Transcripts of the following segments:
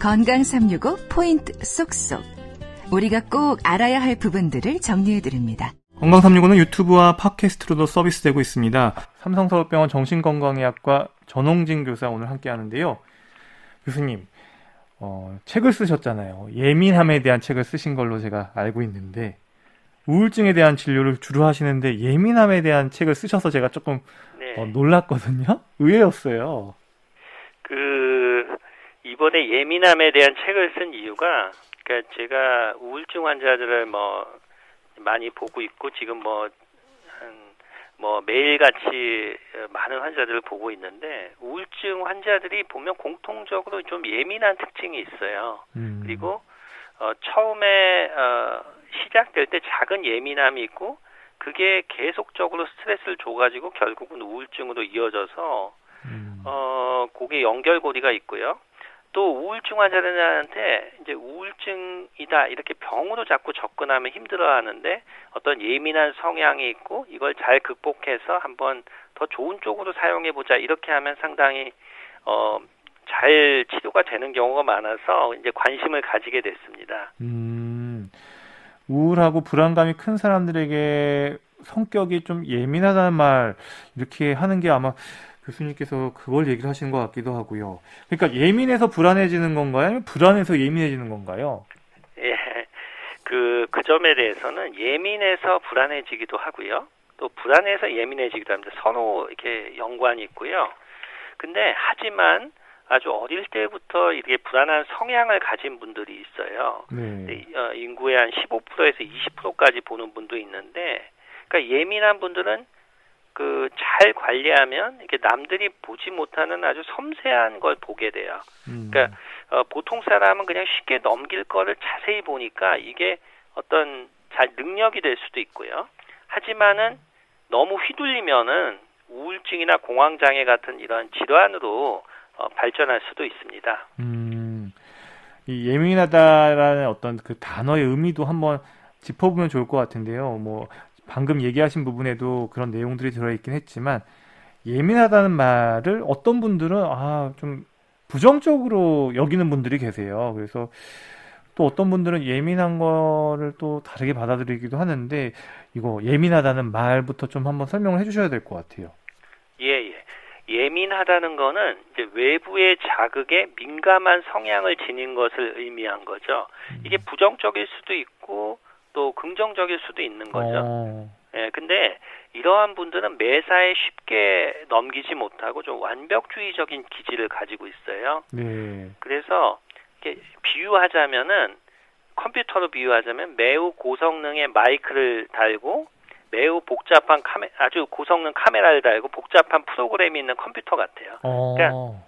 건강 365 포인트 쏙쏙. 우리가 꼭 알아야 할 부분들을 정리해 드립니다. 건강 365는 유튜브와 팟캐스트로도 서비스되고 있습니다. 삼성서울병원 정신건강의학과 전홍진 교사 오늘 함께 하는데요. 교수님, 어, 책을 쓰셨잖아요. 예민함에 대한 책을 쓰신 걸로 제가 알고 있는데 우울증에 대한 진료를 주로 하시는데 예민함에 대한 책을 쓰셔서 제가 조금 네. 어, 놀랐거든요. 의외였어요. 그 이번에 예민함에 대한 책을 쓴 이유가 그러니까 제가 우울증 환자들을 뭐 많이 보고 있고 지금 뭐한뭐 매일같이 많은 환자들을 보고 있는데 우울증 환자들이 보면 공통적으로 좀 예민한 특징이 있어요. 음. 그리고 어 처음에 어 시작될 때 작은 예민함이 있고 그게 계속적으로 스트레스를 줘가지고 결국은 우울증으로 이어져서 음. 어 그게 연결고리가 있고요. 또 우울증 환자들한테 이제 우울증이다 이렇게 병으로 자꾸 접근하면 힘들어하는데 어떤 예민한 성향이 있고 이걸 잘 극복해서 한번 더 좋은 쪽으로 사용해 보자 이렇게 하면 상당히 어 잘 치료가 되는 경우가 많아서 이제 관심을 가지게 됐습니다. 음, 우울하고 불안감이 큰 사람들에게 성격이 좀 예민하다는 말 이렇게 하는 게 아마 교수님께서 그걸 얘기를 하시는 것 같기도 하고요. 그러니까 예민해서 불안해지는 건가요? 아니면 불안해서 예민해지는 건가요? 예. 그, 그 점에 대해서는 예민해서 불안해지기도 하고요. 또 불안해서 예민해지기도 합니다. 서로 이렇게 연관이 있고요. 근데 하지만 아주 어릴 때부터 이렇게 불안한 성향을 가진 분들이 있어요. 네. 어, 인구의 한 15%에서 20%까지 보는 분도 있는데, 그러니까 예민한 분들은 그 잘 관리하면 이게 남들이 보지 못하는 아주 섬세한 걸 보게 돼요. 음. 그러니까 어, 보통 사람은 그냥 쉽게 넘길 거를 자세히 보니까 이게 어떤 잘 능력이 될 수도 있고요. 하지만은 너무 휘둘리면은 우울증이나 공황 장애 같은 이런 질환으로 어, 발전할 수도 있습니다. 음, 이 예민하다라는 어떤 그 단어의 의미도 한번 짚어보면 좋을 것 같은데요. 뭐 방금 얘기하신 부분에도 그런 내용들이 들어있긴 했지만 예민하다는 말을 어떤 분들은 아 좀 부정적으로 여기는 분들이 계세요. 그래서 또 어떤 분들은 예민한 거를 또 다르게 받아들이기도 하는데 이거 예민하다는 말부터 좀 한번 설명을 해주셔야 될 것 같아요. 예, 예. 예민하다는 거는 이제 외부의 자극에 민감한 성향을 지닌 것을 의미한 거죠. 이게 음. 부정적일 수도 있고 또 긍정적일 수도 있는 거죠. 어. 예, 근데 이러한 분들은 매사에 쉽게 넘기지 못하고 좀 완벽주의적인 기질을 가지고 있어요. 네. 그래서 이렇게 비유하자면은 컴퓨터로 비유하자면 매우 고성능의 마이크를 달고 매우 복잡한 카메 아주 고성능 카메라를 달고 복잡한 프로그램이 있는 컴퓨터 같아요. 어. 그러니까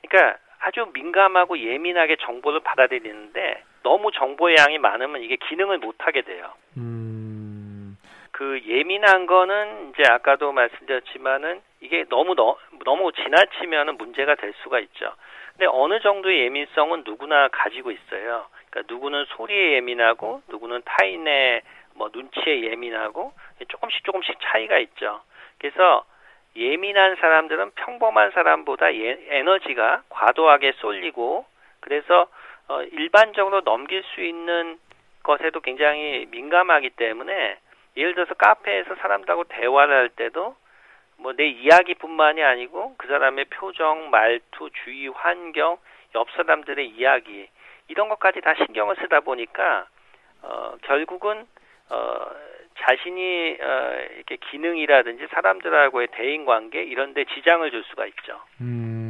그러니까 아주 민감하고 예민하게 정보를 받아들이는데 너무 정보의 양이 많으면 이게 기능을 못 하게 돼요. 음... 그 예민한 거는 이제 아까도 말씀드렸지만은 이게 너무 너, 너무 지나치면은 문제가 될 수가 있죠. 근데 어느 정도의 예민성은 누구나 가지고 있어요. 그러니까 누구는 소리에 예민하고 누구는 타인의 뭐 눈치에 예민하고 조금씩 조금씩 차이가 있죠. 그래서 예민한 사람들은 평범한 사람보다 예, 에너지가 과도하게 쏠리고 그래서 어, 일반적으로 넘길 수 있는 것에도 굉장히 민감하기 때문에 예를 들어서 카페에서 사람들하고 대화를 할 때도 뭐 내 이야기뿐만이 아니고 그 사람의 표정, 말투, 주위 환경, 옆 사람들의 이야기 이런 것까지 다 신경을 쓰다 보니까 어, 결국은 어, 자신이 어, 이렇게 기능이라든지 사람들하고의 대인 관계 이런 데 지장을 줄 수가 있죠. 음.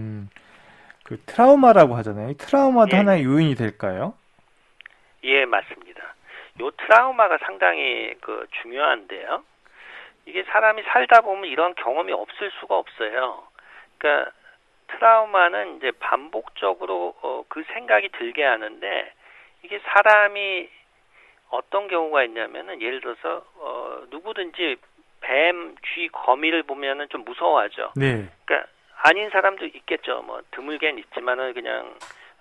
그 트라우마라고 하잖아요. 트라우마도 예. 하나의 요인이 될까요? 예, 맞습니다. 요 트라우마가 상당히 그 중요한데요. 이게 사람이 살다 보면 이런 경험이 없을 수가 없어요. 그러니까 트라우마는 이제 반복적으로 어, 그 생각이 들게 하는데 이게 사람이 어떤 경우가 있냐면은 예를 들어서 어 누구든지 뱀, 쥐, 거미를 보면은 좀 무서워하죠. 네. 그러니까 아닌 사람도 있겠죠. 뭐 드물게는 있지만은 그냥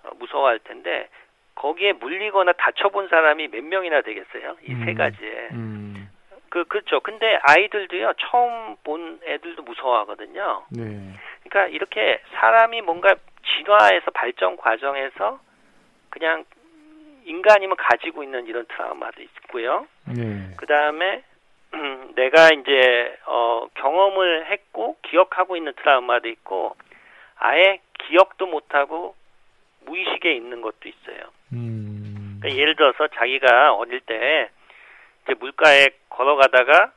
어, 무서워할 텐데 거기에 물리거나 다쳐본 사람이 몇 명이나 되겠어요? 이세 음, 가지에. 음. 그 그렇죠. 근데 아이들도요 처음 본 애들도 무서워하거든요. 네. 그러니까 이렇게 사람이 뭔가 진화해서 발전 과정에서 그냥 인간이면 가지고 있는 이런 트라우마도 있고요. 네. 그 다음에 내가 이제 어, 경험을 했고 기억하고 있는 트라우마도 있고 아예 기억도 못하고 무의식에 있는 것도 있어요. 음. 그러니까 예를 들어서 자기가 어릴 때 이제 물가에 걸어가다가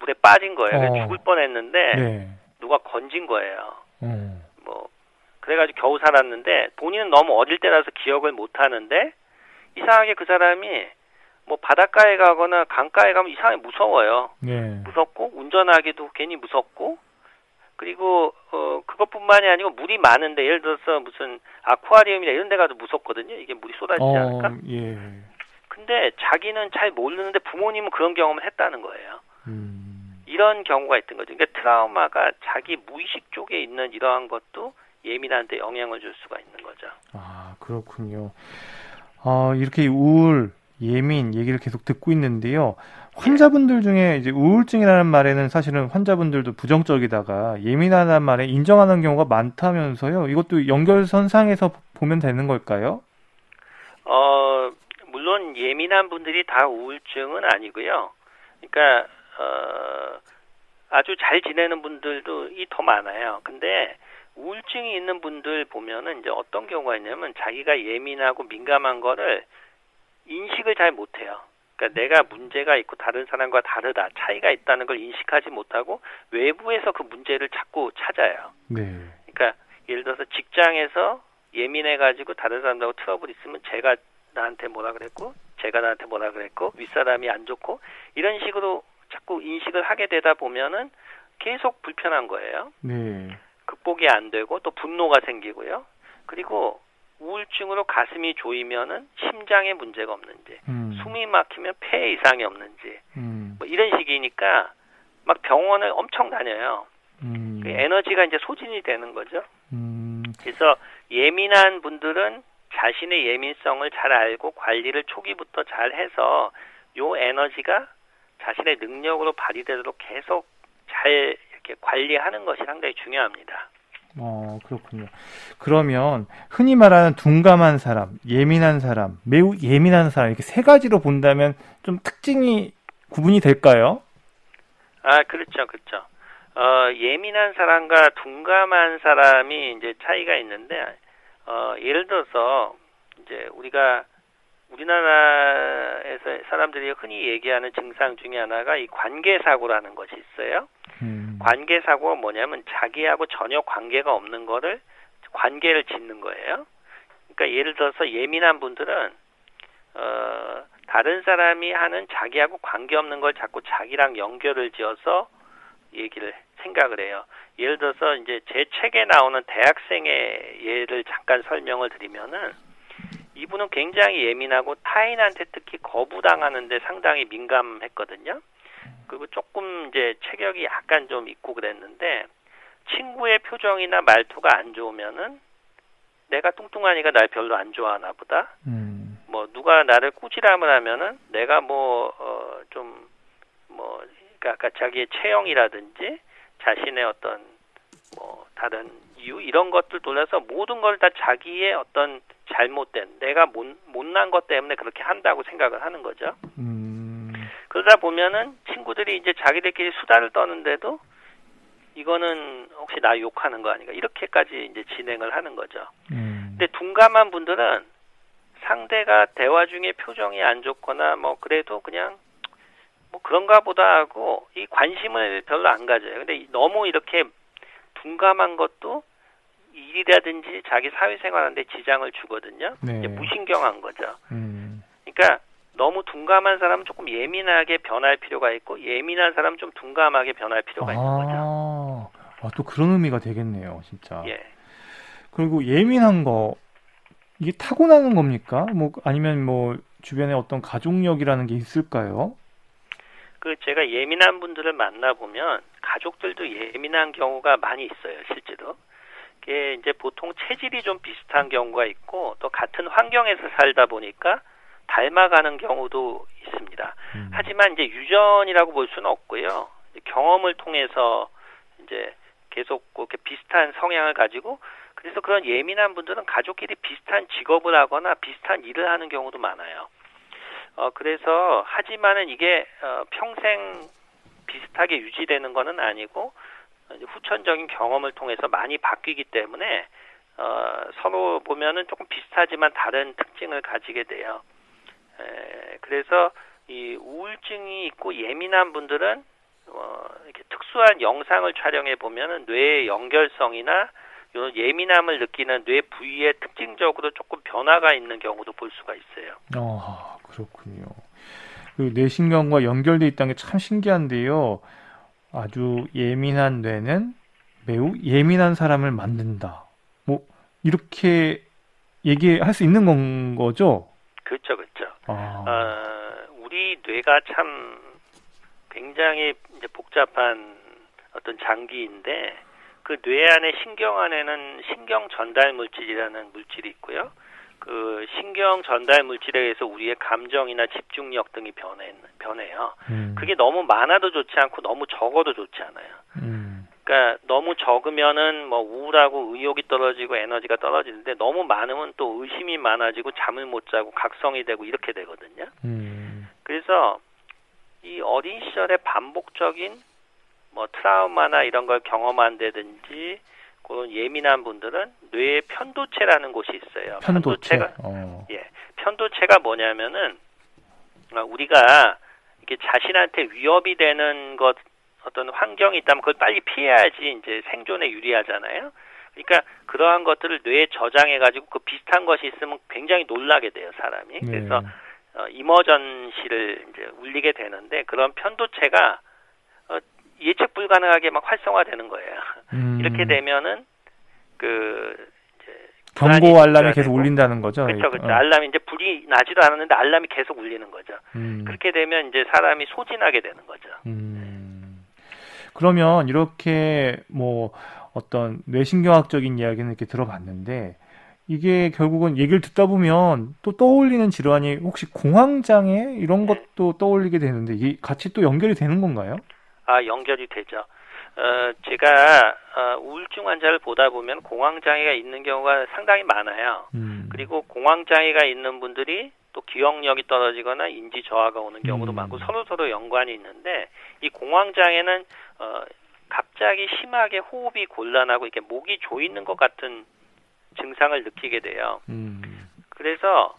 물에 빠진 거예요. 어. 죽을 뻔했는데 네. 누가 건진 거예요. 어. 뭐 그래가지고 겨우 살았는데 본인은 너무 어릴 때라서 기억을 못 하는데 이상하게 그 사람이 뭐 바닷가에 가거나 강가에 가면 이상하게 무서워요. 네. 무섭고 운전하기도 괜히 무섭고 그리고 어 그것뿐만이 아니고 물이 많은데 예를 들어서 무슨 아쿠아리움이나 이런 데 가도 무섭거든요. 이게 물이 쏟아지지 어, 않을까? 예. 근데 자기는 잘 모르는데 부모님은 그런 경험을 했다는 거예요. 음. 이런 경우가 있던 거죠. 그러니까 트라우마가 자기 무의식 쪽에 있는 이러한 것도 예민한데 영향을 줄 수가 있는 거죠. 아, 그렇군요. 아, 이렇게 우울, 예민 얘기를 계속 듣고 있는데요. 환자분들 중에 이제 우울증이라는 말에는 사실은 환자분들도 부정적이다가 예민하다는 말에 인정하는 경우가 많다면서요. 이것도 연결선상에서 보면 되는 걸까요? 어, 물론 예민한 분들이 다 우울증은 아니고요. 그러니까 어, 아주 잘 지내는 분들도 이 더 많아요. 근데 우울증이 있는 분들 보면은 이제 어떤 경우가 있냐면 자기가 예민하고 민감한 거를 인식을 잘 못해요. 그러니까 내가 문제가 있고 다른 사람과 다르다, 차이가 있다는 걸 인식하지 못하고 외부에서 그 문제를 자꾸 찾아요. 네. 그러니까 예를 들어서 직장에서 예민해가지고 다른 사람들하고 트러블 있으면 제가 나한테 뭐라 그랬고 제가 나한테 뭐라 그랬고 윗사람이 안 좋고 이런 식으로 자꾸 인식을 하게 되다 보면은 계속 불편한 거예요. 네. 극복이 안 되고 또 분노가 생기고요. 그리고 우울증으로 가슴이 조이면은 심장에 문제가 없는지, 음. 숨이 막히면 폐에 이상이 없는지, 음. 뭐 이런 식이니까 막 병원을 엄청 다녀요. 음. 그 에너지가 이제 소진이 되는 거죠. 음. 그래서 예민한 분들은 자신의 예민성을 잘 알고 관리를 초기부터 잘 해서 요 에너지가 자신의 능력으로 발휘되도록 계속 잘 이렇게 관리하는 것이 상당히 중요합니다. 어, 그렇군요. 그러면 흔히 말하는 둔감한 사람, 예민한 사람, 매우 예민한 사람 이렇게 세 가지로 본다면 좀 특징이 구분이 될까요? 아, 그렇죠, 그렇죠. 어, 예민한 사람과 둔감한 사람이 이제 차이가 있는데, 어, 예를 들어서 이제 우리가 우리나라에서 사람들이 흔히 얘기하는 증상 중에 하나가 이 관계 사고라는 것이 있어요. 음. 관계 사고가 뭐냐면 자기하고 전혀 관계가 없는 거를 관계를 짓는 거예요. 그러니까 예를 들어서 예민한 분들은 어 다른 사람이 하는 자기하고 관계 없는 걸 자꾸 자기랑 연결을 지어서 얘기를 생각을 해요. 예를 들어서 이제 제 책에 나오는 대학생의 예를 잠깐 설명을 드리면은 이분은 굉장히 예민하고 타인한테 특히 거부당하는데 상당히 민감했거든요. 그리고 조금 이제 체격이 약간 좀 있고 그랬는데 친구의 표정이나 말투가 안 좋으면은 내가 뚱뚱하니까 날 별로 안 좋아하나 보다. 음. 뭐 누가 나를 꾸지람을 하면은 내가 뭐 어 좀뭐 그러니까 자기의 체형이라든지 자신의 어떤 뭐 다른 이유 이런 것들 돌려서 모든 걸 다 자기의 어떤 잘못된 내가 못, 못난 것 때문에 그렇게 한다고 생각을 하는 거죠. 음. 그러다 보면은 친구들이 이제 자기들끼리 수다를 떠는데도 이거는 혹시 나 욕하는 거 아닌가 이렇게까지 이제 진행을 하는 거죠. 음. 근데 둔감한 분들은 상대가 대화 중에 표정이 안 좋거나 뭐 그래도 그냥 뭐 그런가 보다 하고 이 관심을 별로 안 가져요. 근데 이- 너무 이렇게 둔감한 것도 일이라든지 자기 사회생활하는데 지장을 주거든요. 네. 이제 무신경한 거죠. 음. 그러니까 너무 둔감한 사람은 조금 예민하게 변할 필요가 있고 예민한 사람은 좀 둔감하게 변할 필요가 있는 거죠. 아, 아, 또 그런 의미가 되겠네요, 진짜. 예. 그리고 예민한 거 이게 타고나는 겁니까? 뭐 아니면 뭐 주변에 어떤 가족력이라는 게 있을까요? 그 제가 예민한 분들을 만나 보면 가족들도 예민한 경우가 많이 있어요, 실제로. 그게 이제 보통 체질이 좀 비슷한 경우가 있고 또 같은 환경에서 살다 보니까 닮아가는 경우도 있습니다. 음. 하지만 이제 유전이라고 볼 수는 없고요. 경험을 통해서 이제 계속 그렇게 비슷한 성향을 가지고 그래서 그런 예민한 분들은 가족끼리 비슷한 직업을 하거나 비슷한 일을 하는 경우도 많아요. 어, 그래서 하지만은 이게 어, 평생 비슷하게 유지되는 것은 아니고 후천적인 경험을 통해서 많이 바뀌기 때문에 어, 서로 보면은 조금 비슷하지만 다른 특징을 가지게 돼요. 에, 그래서 이 우울증이 있고 예민한 분들은 어, 이렇게 특수한 영상을 촬영해 보면은 뇌의 연결성이나 이런 예민함을 느끼는 뇌 부위에 특징적으로 조금 변화가 있는 경우도 볼 수가 있어요. 아 그렇군요. 그 뇌신경과 연결돼 있다는 게 참 신기한데요. 아주 예민한 뇌는 매우 예민한 사람을 만든다. 뭐 이렇게 얘기할 수 있는 건 거죠? 그렇죠, 그렇죠. 아. 어, 우리 뇌가 참 굉장히 이제 복잡한 어떤 장기인데 그 뇌 안에 신경 안에는 신경 전달 물질이라는 물질이 있고요. 그 신경 전달 물질에 의해서 우리의 감정이나 집중력 등이 변해 변해요. 음. 그게 너무 많아도 좋지 않고 너무 적어도 좋지 않아요. 음. 그러니까 너무 적으면은 뭐 우울하고 의욕이 떨어지고 에너지가 떨어지는데 너무 많으면 또 의심이 많아지고 잠을 못 자고 각성이 되고 이렇게 되거든요. 음. 그래서 이 어린 시절에 반복적인 뭐 트라우마나 이런 걸 경험한다든지 그런 예민한 분들은 뇌에 편도체라는 곳이 있어요. 편도체. 편도체 가 어. 예, 편도체가 뭐냐면은 아, 우리가 이게 자신한테 위협이 되는 것 어떤 환경이 있다면 그걸 빨리 피해야지 이제 생존에 유리하잖아요. 그러니까 그러한 것들을 뇌에 저장해 가지고 그 비슷한 것이 있으면 굉장히 놀라게 돼요 사람이. 네. 그래서 어, 이머전시를 이제 울리게 되는데 그런 편도체가 어, 예측 불가능하게 막 활성화되는 거예요. 음. 이렇게 되면은 그 이제 경고 알람이 계속 되고. 울린다는 거죠. 그렇죠, 그렇죠. 어. 알람이 이제 불이 나지도 않았는데 알람이 계속 울리는 거죠. 음. 그렇게 되면 이제 사람이 소진하게 되는 거죠. 음. 그러면 이렇게 뭐 어떤 뇌신경학적인 이야기는 이렇게 들어봤는데 이게 결국은 얘기를 듣다 보면 또 떠올리는 질환이 혹시 공황장애 이런 네. 것도 떠올리게 되는데 이게 같이 또 연결이 되는 건가요? 아, 연결이 되죠. 어, 제가 어, 우울증 환자를 보다 보면 공황 장애가 있는 경우가 상당히 많아요. 음. 그리고 공황 장애가 있는 분들이 또 기억력이 떨어지거나 인지 저하가 오는 경우도 음. 많고 서로 서로 연관이 있는데 이 공황 장애는 어, 갑자기 심하게 호흡이 곤란하고 이렇게 목이 조이는 것 같은 증상을 느끼게 돼요. 음. 그래서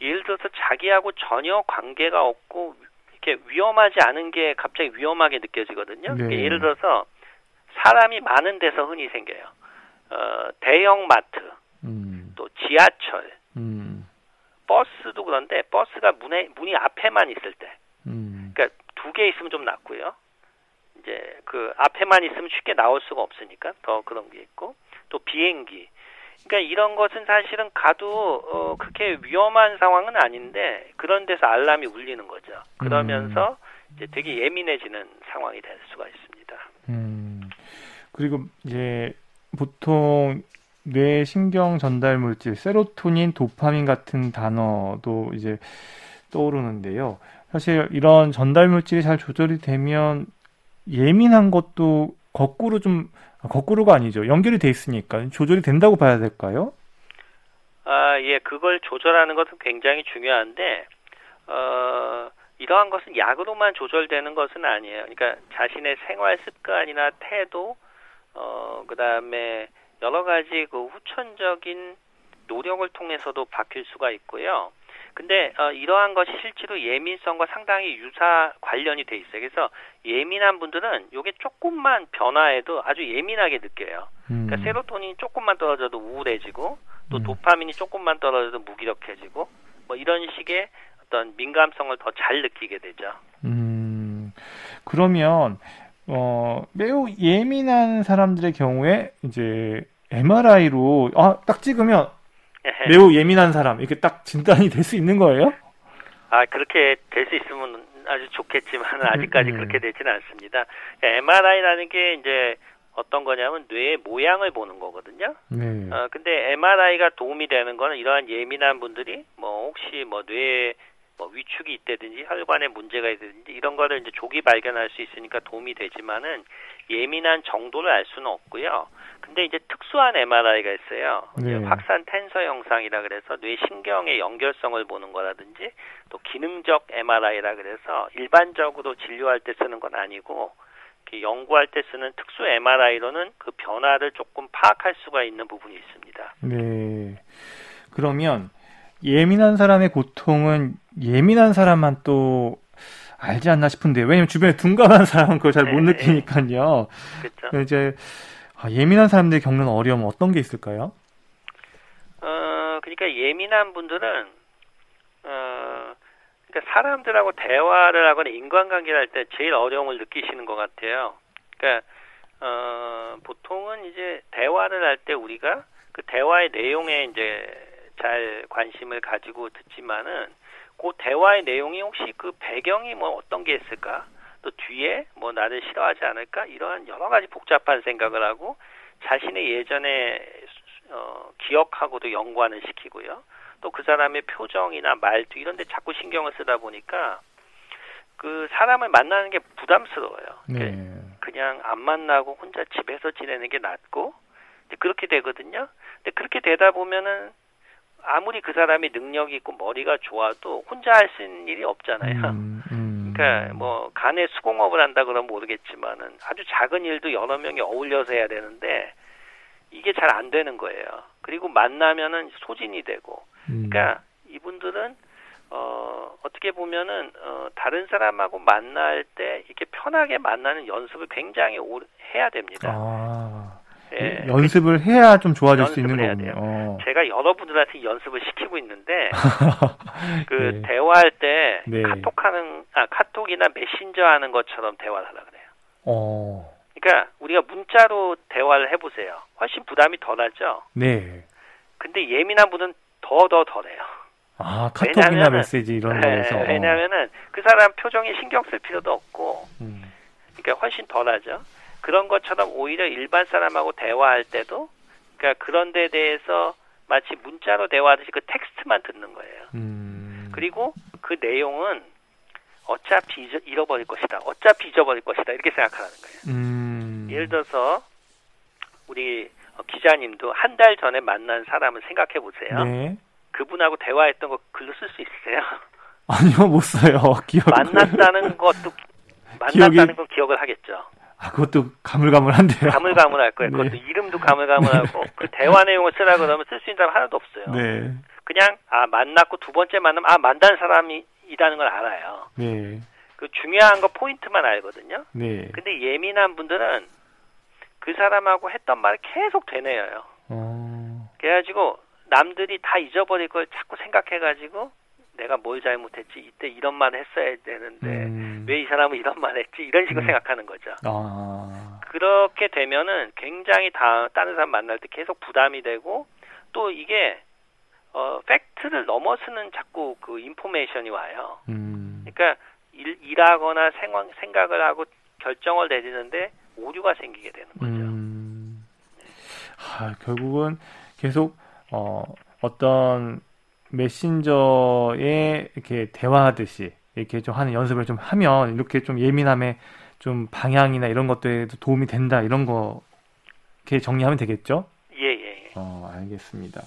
예를 들어서 자기하고 전혀 관계가 없고 이렇게 위험하지 않은 게 갑자기 위험하게 느껴지거든요. 네. 그러니까 예를 들어서 사람이 많은 데서 흔히 생겨요. 어, 대형 마트, 음. 또 지하철, 음. 버스도 그런데 버스가 문에 문이 앞에만 있을 때, 음. 그러니까 두 개 있으면 좀 낫고요. 이제 그 앞에만 있으면 쉽게 나올 수가 없으니까 더 그런 게 있고 또 비행기. 그러니까 이런 것은 사실은 가도 어 그렇게 위험한 상황은 아닌데 그런 데서 알람이 울리는 거죠. 그러면서 이제 되게 예민해지는 상황이 될 수가 있습니다. 음. 그리고 이제 보통 뇌 신경 전달 물질 세로토닌, 도파민 같은 단어도 이제 떠오르는데요. 사실 이런 전달 물질이 잘 조절이 되면 예민한 것도 거꾸로 좀 아, 거꾸로가 아니죠. 연결이 돼 있으니까 조절이 된다고 봐야 될까요? 아, 예, 그걸 조절하는 것은 굉장히 중요한데, 어, 이러한 것은 약으로만 조절되는 것은 아니에요. 그러니까 자신의 생활 습관이나 태도, 어, 그 다음에 여러 가지 그 후천적인 노력을 통해서도 바뀔 수가 있고요. 근데 어, 이러한 것이 실제로 예민성과 상당히 유사 관련이 돼 있어요. 그래서 예민한 분들은 이게 조금만 변화해도 아주 예민하게 느껴요. 음. 그러니까 세로토닌이 조금만 떨어져도 우울해지고 또 음. 도파민이 조금만 떨어져도 무기력해지고 뭐 이런 식의 어떤 민감성을 더 잘 느끼게 되죠. 음, 그러면 어, 매우 예민한 사람들의 경우에 이제 MRI로 아, 딱 찍으면 매우 예민한 사람 이렇게 딱 진단이 될 수 있는 거예요? 아 그렇게 될 수 있으면 아주 좋겠지만 아직까지 네. 그렇게 되지는 않습니다. MRI라는 게 이제 어떤 거냐면 뇌의 모양을 보는 거거든요. 네. 어, 근데 MRI가 도움이 되는 거는 이러한 예민한 분들이 뭐 혹시 뭐 뇌에 뭐 위축이 있다든지 혈관에 문제가 있다든지 이런 거를 이제 조기 발견할 수 있으니까 도움이 되지만은 예민한 정도를 알 수는 없고요. 근데 이제 특수한 MRI가 있어요. 네. 확산 텐서 영상이라 그래서 뇌 신경의 연결성을 보는 거라든지 또 기능적 MRI라 그래서 일반적으로 진료할 때 쓰는 건 아니고 연구할 때 쓰는 특수 MRI로는 그 변화를 조금 파악할 수가 있는 부분이 있습니다. 네. 그러면 예민한 사람의 고통은 예민한 사람만 또 알지 않나 싶은데 왜냐면 주변에 둔감한 사람은 그걸 잘못 네. 느끼니까요. 그렇죠. 이제 아, 예민한 사람들이 겪는 어려움은 어떤 게 있을까요? 어, 그러니까 예민한 분들은 어, 그러니까 사람들하고 대화를 하거나 인간관계를 할 때 제일 어려움을 느끼시는 것 같아요. 그러니까 어, 보통은 이제 대화를 할 때 우리가 그 대화의 내용에 이제 잘 관심을 가지고 듣지만은 그 대화의 내용이 혹시 그 배경이 뭐 어떤 게 있을까? 또 뒤에 뭐 나를 싫어하지 않을까? 이러한 여러 가지 복잡한 생각을 하고 자신의 예전에 어, 기억하고도 연관을 시키고요. 또 그 사람의 표정이나 말투 이런 데 자꾸 신경을 쓰다 보니까 그 사람을 만나는 게 부담스러워요. 네. 그냥 안 만나고 혼자 집에서 지내는 게 낫고 그렇게 되거든요. 근데 그렇게 되다 보면은 아무리 그 사람이 능력이 있고 머리가 좋아도 혼자 할 수 있는 일이 없잖아요. 음, 음. 그러니까 뭐 간에 수공업을 한다 그러면 모르겠지만은 아주 작은 일도 여러 명이 어울려서 해야 되는데 이게 잘 안 되는 거예요. 그리고 만나면은 소진이 되고 음. 그러니까 이분들은 어 어떻게 보면은 어 다른 사람하고 만날 때 이렇게 편하게 만나는 연습을 굉장히 오래 해야 됩니다. 아, 예. 연습을 해야 좀 좋아질 수 있는 거군요. 어. 제가 여러분들한테 연습을 시키고 있는데 그 네. 대화할 때 네. 카톡하는 아 카톡이나 메신저 하는 것처럼 대화를 하라 그래요. 어, 그러니까 우리가 문자로 대화를 해보세요. 훨씬 부담이 덜하죠. 네. 근데 예민한 분은 더 더 덜해요. 아, 카톡이나 메시지 이런 네, 거에서. 어. 왜냐하면은 그 사람 표정에 신경 쓸 필요도 없고, 음. 그러니까 훨씬 덜하죠. 그런 것처럼 오히려 일반 사람하고 대화할 때도, 그러니까 그런 데 대해서 마치 문자로 대화하듯이 그 텍스트만 듣는 거예요. 음. 그리고 그 내용은 어차피 잊어, 잃어버릴 것이다. 어차피 잊어버릴 것이다. 이렇게 생각하라는 거예요. 음. 예를 들어서 우리 어, 기자님도 한 달 전에 만난 사람을 생각해 보세요. 네. 그분하고 대화했던 거 글로 쓸 수 있으세요? 아니요, 못 써요. 기억. 만났다는 것도 기억이- 만났다는 건 기억을 하겠죠. 아, 그것도 가물가물한데요. 가물가물할 거예요. 네. 그것도 이름도 가물가물하고 그 대화 내용을 쓰라 그러면 쓸 수 있는 사람 하나도 없어요. 네. 그냥 아 만났고 두 번째 만나면 아 만난 사람이라는 걸 알아요. 네. 그 중요한 거 포인트만 알거든요. 네. 근데 예민한 분들은 그 사람하고 했던 말을 계속 되뇌어요. 어. 그래가지고 남들이 다 잊어버릴 걸 자꾸 생각해가지고 내가 뭘 잘못했지 이때 이런 말 했어야 되는데 음. 왜 이 사람은 이런 말 했지 이런 식으로 음. 생각하는 거죠. 아. 그렇게 되면은 굉장히 다 다른 사람 만날 때 계속 부담이 되고 또 이게 어 팩트를 넘어서는 자꾸 그 인포메이션이 와요. 음. 그러니까 일, 일하거나 생각, 생각을 하고 결정을 내리는데 오류가 생기게 되는 거죠. 음. 아, 결국은 계속 어, 어떤 메신저에 이렇게 대화하듯이 이렇게 좀 하는 연습을 좀 하면 이렇게 좀 예민함에 좀 방향이나 이런 것들에도 도움이 된다 이런 거 이렇게 정리하면 되겠죠? 예, 예, 예. 어, 알겠습니다.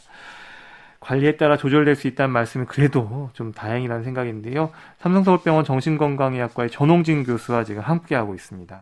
관리에 따라 조절될 수 있다는 말씀이 그래도 좀 다행이라는 생각인데요. 삼성서울병원 정신건강의학과의 전홍진 교수와 지금 함께하고 있습니다.